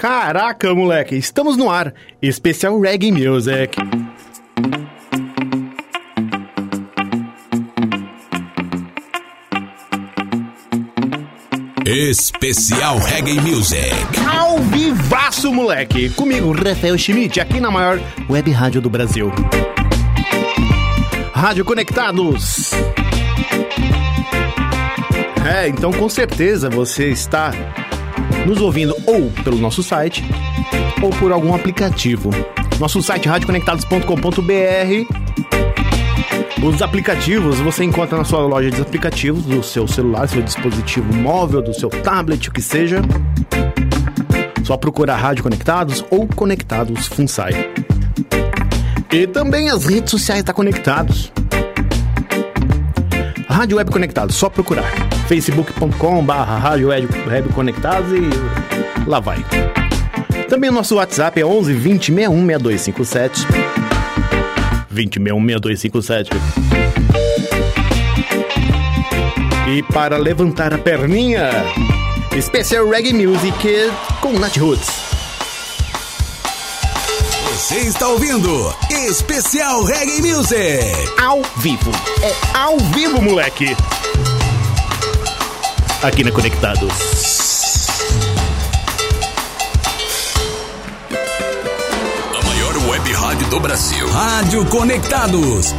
Caraca, moleque, estamos no ar. Especial Reggae Music. Especial Reggae Music. Ao vivaço, moleque. Comigo, Rafael Schmidt, aqui na maior web rádio do Brasil. Rádio Conectados. É, então com certeza você está nos ouvindo ou pelo nosso site ou por algum aplicativo. Nosso site radioconectados.com.br. Os aplicativos você encontra na sua loja de aplicativos do seu celular, seu dispositivo móvel, do seu tablet, o que seja. Só procurar Rádio Conectados ou Conectados FUNSAI. E também as redes sociais da Conectados. Rádio Web Conectados, só procurar. facebook.com barra Rádio Web Conectados e lá vai. Também o nosso WhatsApp é 11 20 61 6257. 20 61 6257. E para levantar a perninha, Special Reggae Music com Nat Roots. Você está ouvindo Especial Reggae Music. Ao vivo. É ao vivo, moleque. Aqui na Conectados. A maior web rádio do Brasil. Rádio Conectados.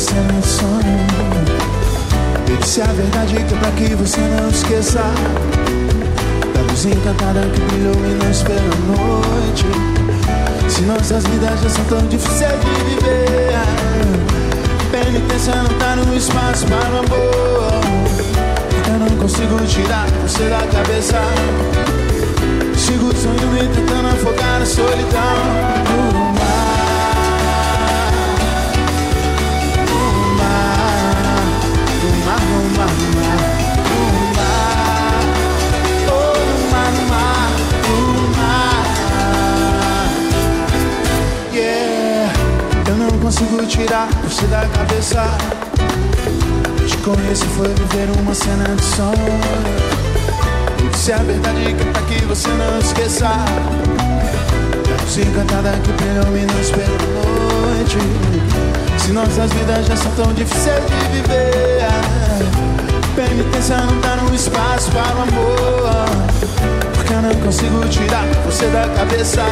Uma cena de sonho. Eu disse a verdade que é pra que você não esqueça. Da luz encantada que brilhou e pela noite. Se nossas vidas já são tão difíceis de viver. Penitência não tá no espaço para o amor. Eu não consigo tirar você da cabeça. Sigo sonhando e tentando afogar na solidão No mar tirar você da cabeça. Te conheço foi viver uma cena de sonho. Se é verdade que é pra que você não esqueça. Luz encantada que brilhou minutos pela noite. Se nossas vidas já são tão difíceis de viver. Penitência não tá no espaço para o amor. Porque eu não consigo tirar você da cabeça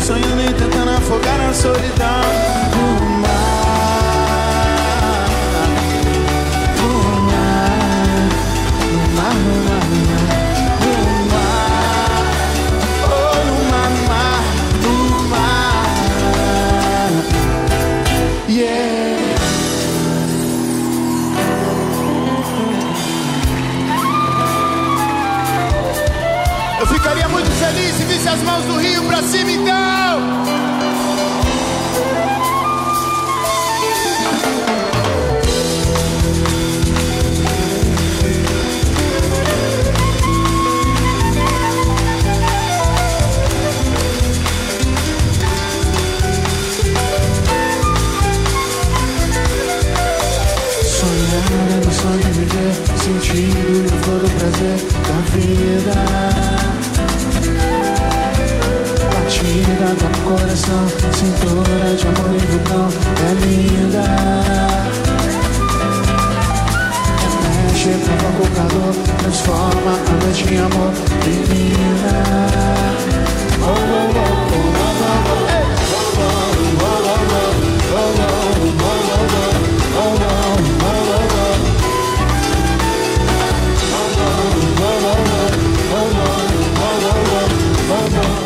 sonhando e tentando afogar na solidão. No as mãos do Rio pra cima então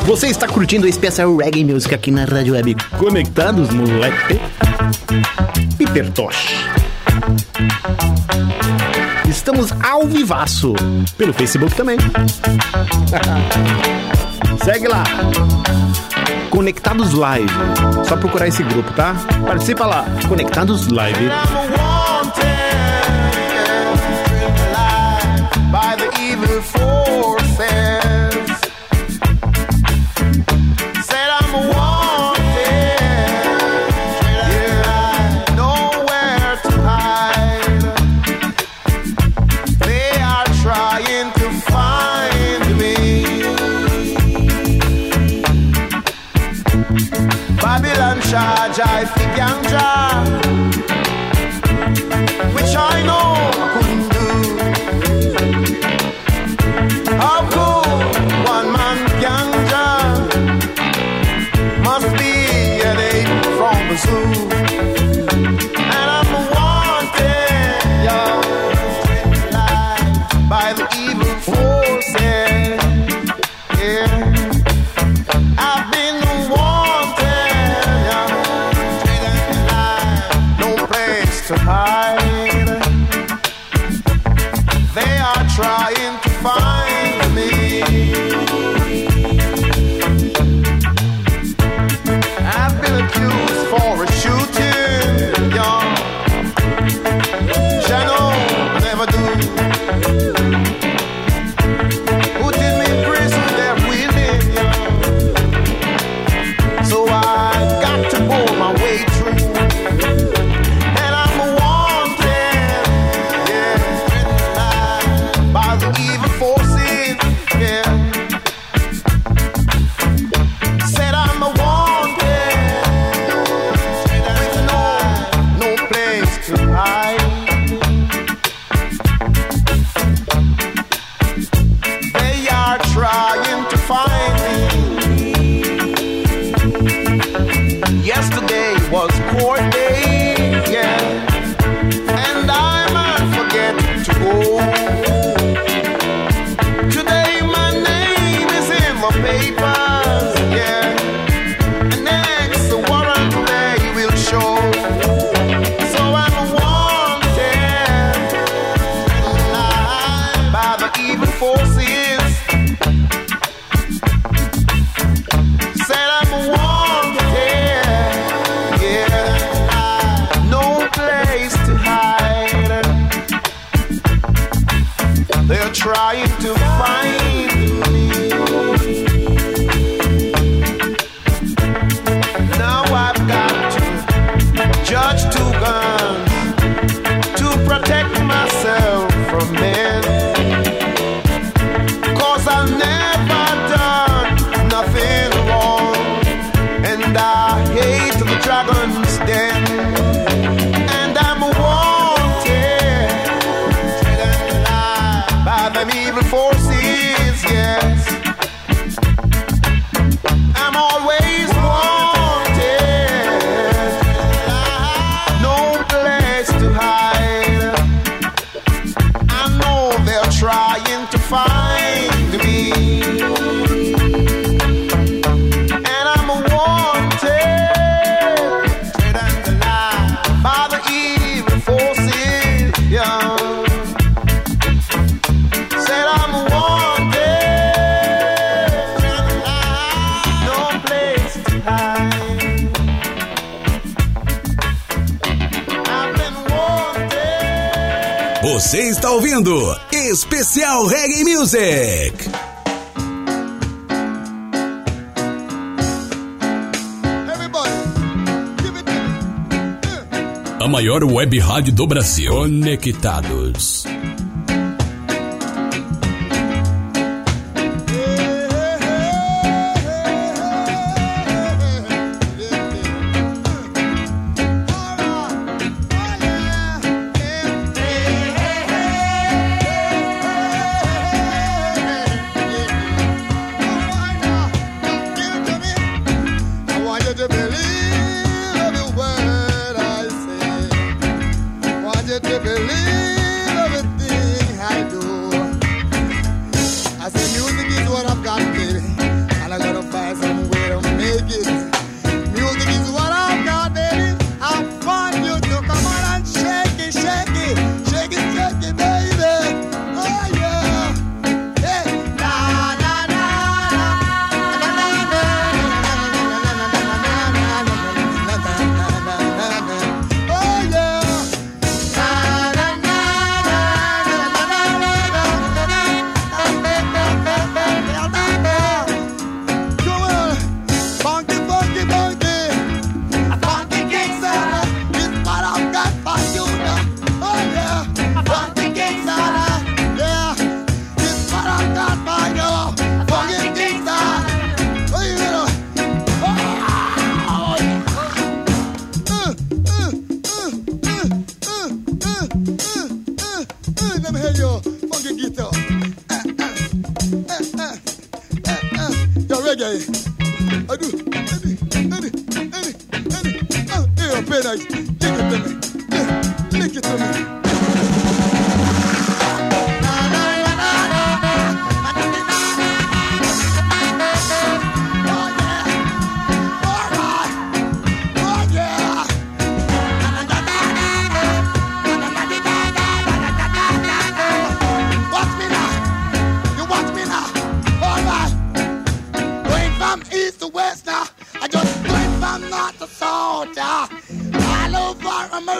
Você está curtindo o especial Reggae Music aqui na Rádio Web Conectados, moleque. Pipertosh. Estamos ao vivaço. Pelo Facebook também. Segue lá. Conectados Live. Só procurar esse grupo, tá? Participa lá. Conectados Live. Babylon charge I think I'm Which I know. I'll never ouvindo Especial Reggae Music. A maior web rádio do Brasil. Conectados.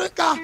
blanca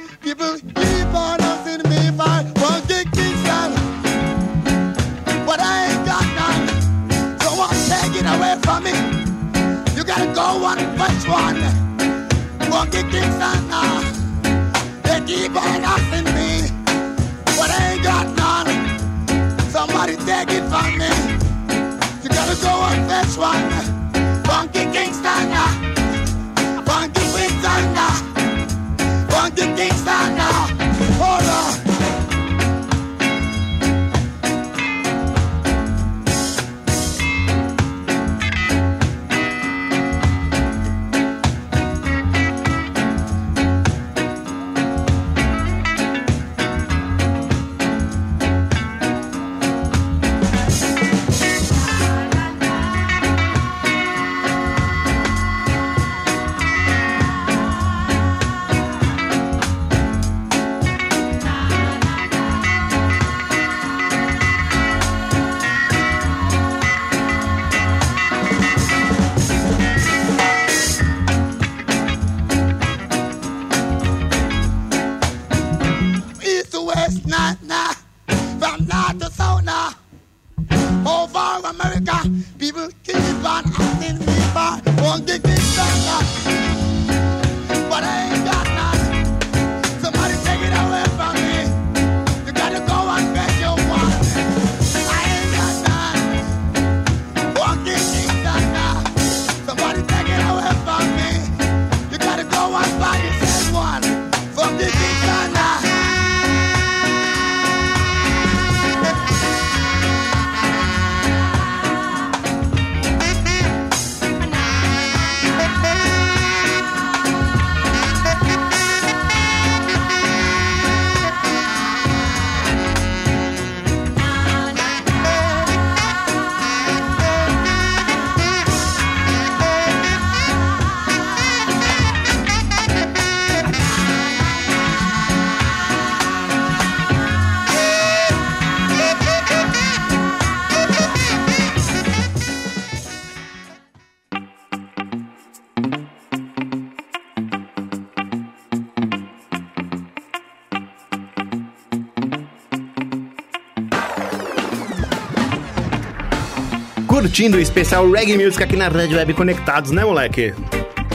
Curtindo o especial Reggae Music aqui na Red Web Conectados, né, moleque?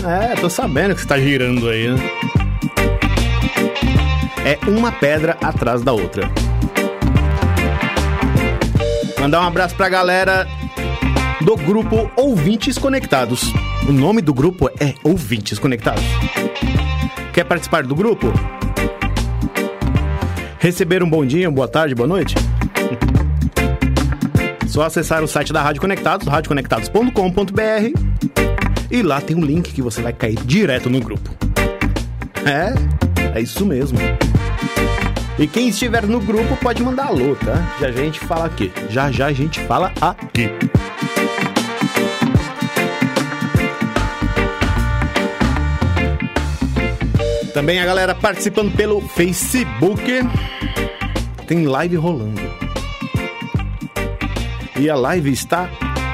É, tô sabendo que você tá girando aí, né? É uma pedra atrás da outra. Mandar um abraço pra galera do grupo Ouvintes Conectados. O nome do grupo é Ouvintes Conectados. Quer participar do grupo? Receber um bom dia, boa tarde, boa noite? Só acessar o site da Rádio Conectados, radioconectados.com.br e lá tem um link que você vai cair direto no grupo. É, é isso mesmo. E quem estiver no grupo pode mandar alô, tá? Já a gente fala aqui. Já já a gente fala aqui. Também a galera participando pelo Facebook. Tem live rolando. E a live está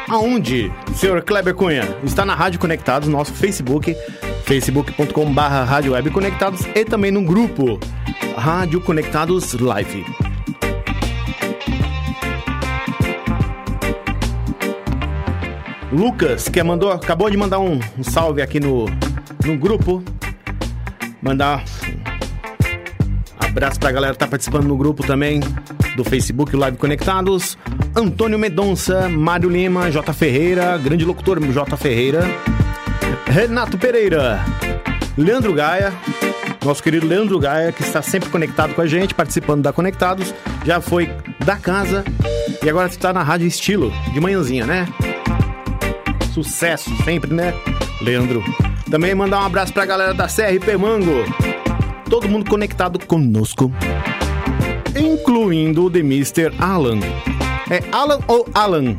aonde, senhor Kleber Cunha? Está na Rádio Conectados, nosso Facebook, facebook.com.br Rádio Web Conectados e também no grupo Rádio Conectados Live. Lucas, que mandou, acabou de mandar um, um salve aqui no, no grupo. Mandar um abraço pra galera que tá participando no grupo também do Facebook Live Conectados. Antônio Medonça, Mário Lima, J. Ferreira, grande locutor J. Ferreira, Renato Pereira, Leandro Gaia, Nosso querido Leandro Gaia, que está sempre conectado com a gente, participando da Conectados, já foi da casa e agora está na Rádio Estilo, de manhãzinha, né? Sucesso sempre, né, Leandro? Também mandar um abraço pra galera da CRP Mango. Todo mundo conectado conosco. Incluindo o The Mr. Alan. É Alan ou Alan?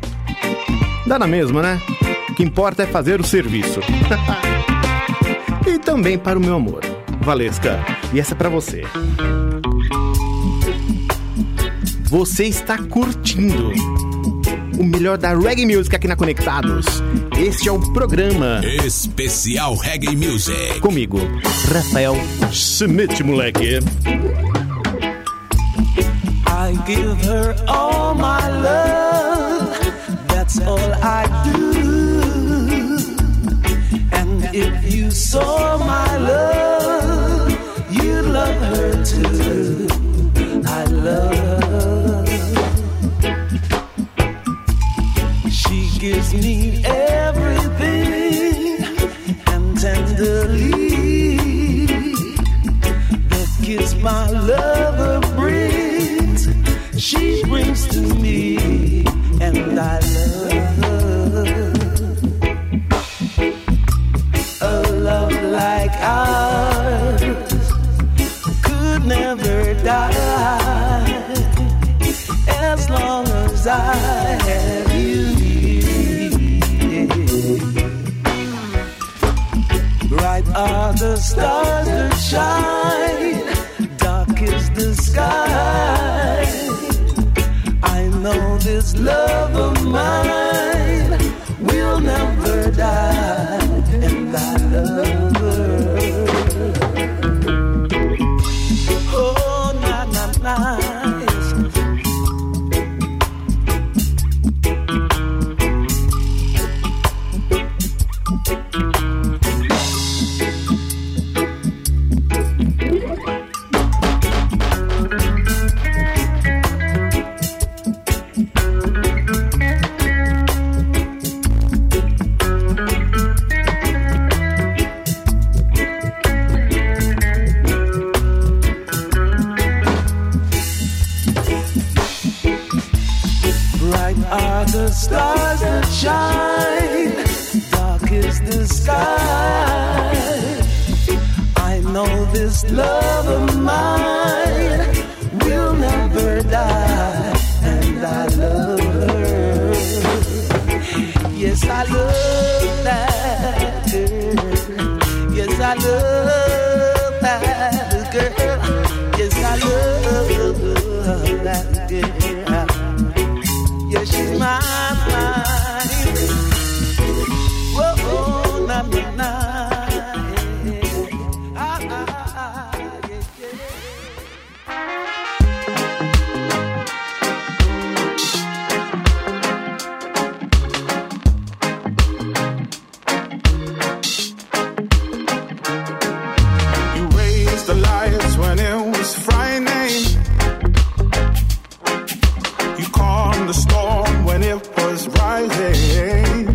Dá na mesma, né? O que importa é fazer o serviço. e também para o meu amor, Valesca. E essa é para você. Você está curtindo o melhor da reggae music aqui na Conectados. Este é o programa Especial Reggae Music. comigo, Rafael Schmidt, moleque. Give her all my love. That's all I do. And if you saw na Yes, rising.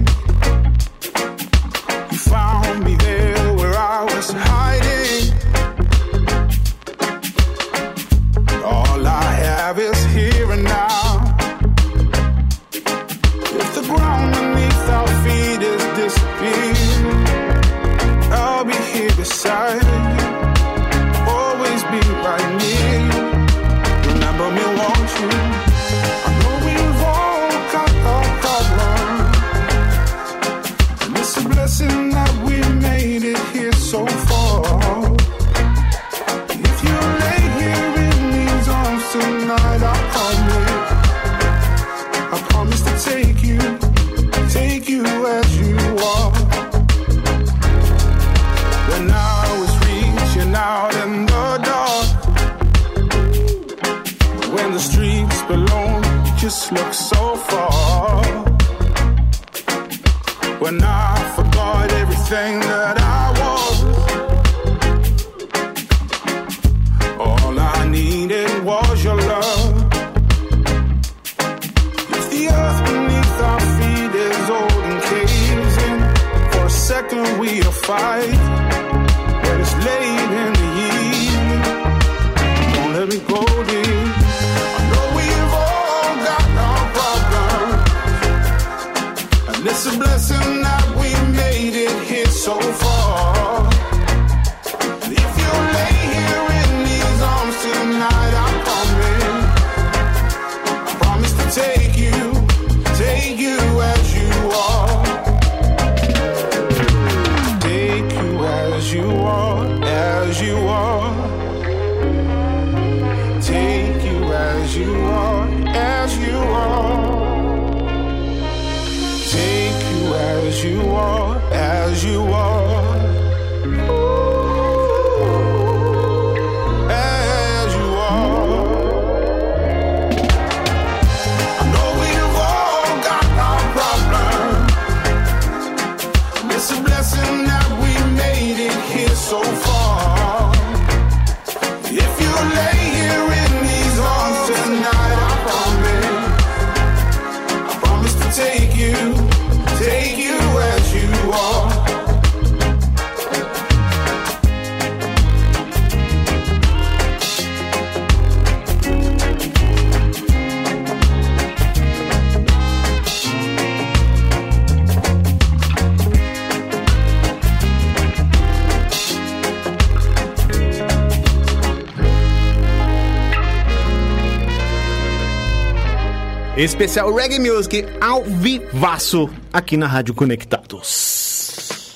Especial Reggae Music ao vivaço aqui na Rádio Conectados.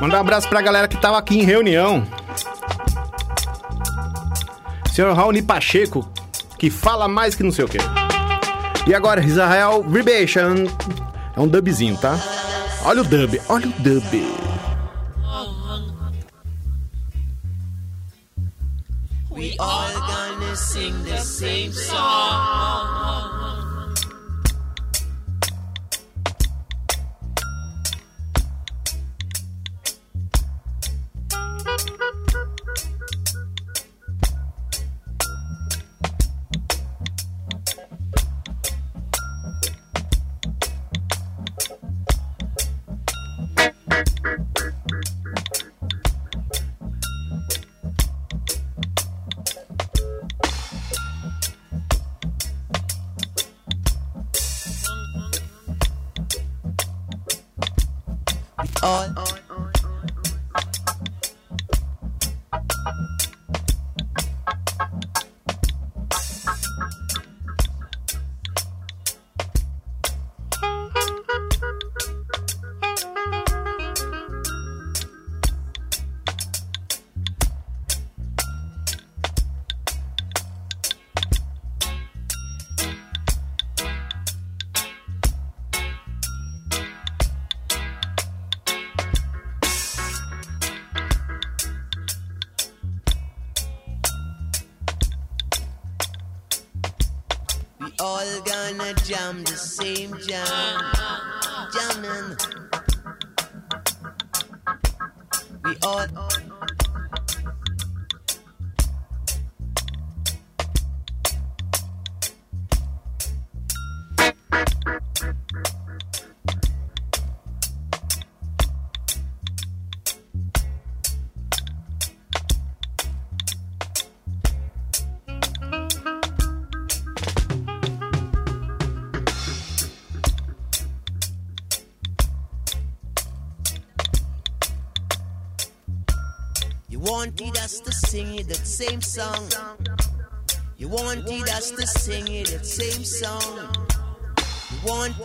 Mandar um abraço pra galera que tava aqui em reunião. Senhor Raoni Pacheco, que fala mais que não sei o quê. E agora, Israel Vibration. É um dubzinho, tá? Olha o dub, olha o dub. Same song. all. all. Jam. Jamming. We all same song. You wanted us to sing it that same song. You want